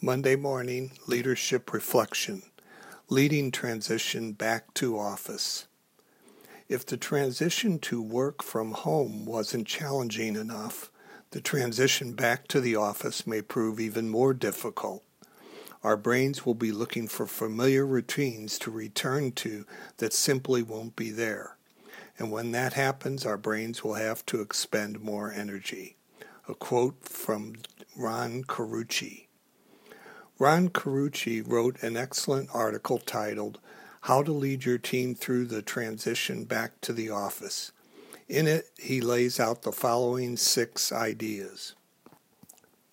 Monday morning leadership reflection, leading transition back to office. If the transition to work from home wasn't challenging enough, the transition back to the office may prove even more difficult. Our brains will be looking for familiar routines to return to that simply won't be there. And when that happens, our brains will have to expend more energy. A quote from Ron Carucci. Ron Carucci wrote an excellent article titled How to Lead Your Team Through the Transition Back to the Office. In it, he lays out the following six ideas.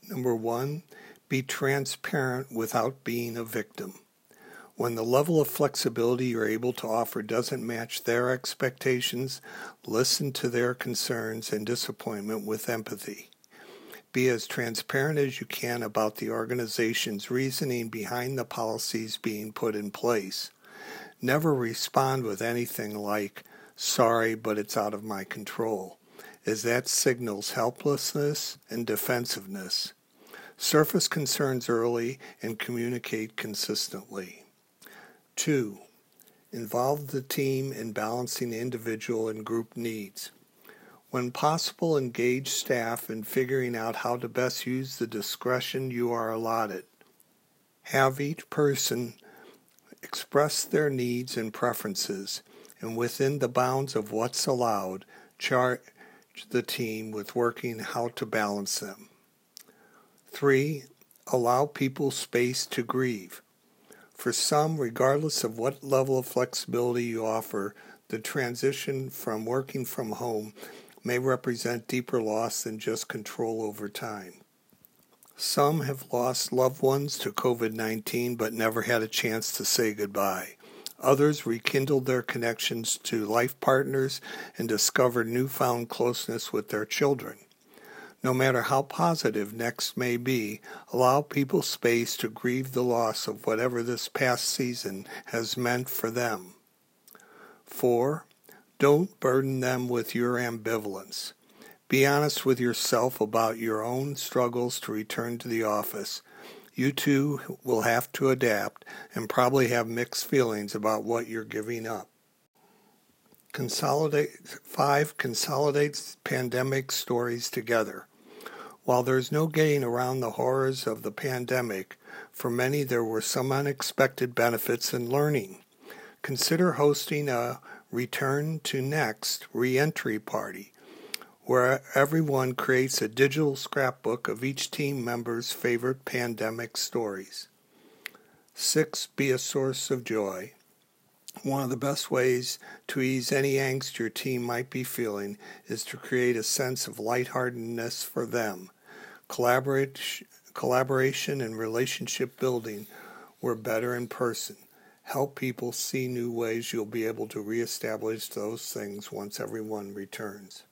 Number one, be transparent without being a victim. When the level of flexibility you're able to offer doesn't match their expectations, listen to their concerns and disappointment with empathy. Be as transparent as you can about the organization's reasoning behind the policies being put in place. Never respond with anything like, sorry, but it's out of my control, as that signals helplessness and defensiveness. Surface concerns early and communicate consistently. 2. Involve the team in balancing individual and group needs. When possible, engage staff in figuring out how to best use the discretion you are allotted. Have each person express their needs and preferences, and within the bounds of what's allowed, charge the team with working how to balance them. Three, allow people space to grieve. For some, regardless of what level of flexibility you offer, the transition from working from home may represent deeper loss than just control over time. Some have lost loved ones to COVID 19 but never had a chance to say goodbye. Others rekindled their connections to life partners and discovered newfound closeness with their children. No matter how positive next may be, allow people space to grieve the loss of whatever this past season has meant for them. 4. Don't burden them with your ambivalence. Be honest with yourself about your own struggles to return to the office. You too will have to adapt and probably have mixed feelings about what you're giving up. Consolidate five consolidates pandemic stories together. While there's no getting around the horrors of the pandemic, for many there were some unexpected benefits in learning. Consider hosting a Return to Next reentry party where everyone creates a digital scrapbook of each team member's favorite pandemic stories. 6. Be a source of joy. One of the best ways to ease any angst your team might be feeling is to create a sense of lightheartedness for them. Collaboration, collaboration and relationship building were better in person. Help people see new ways you'll be able to reestablish those things once everyone returns.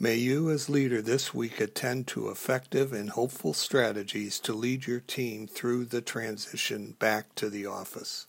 May you, as leader this week, attend to effective and hopeful strategies to lead your team through the transition back to the office.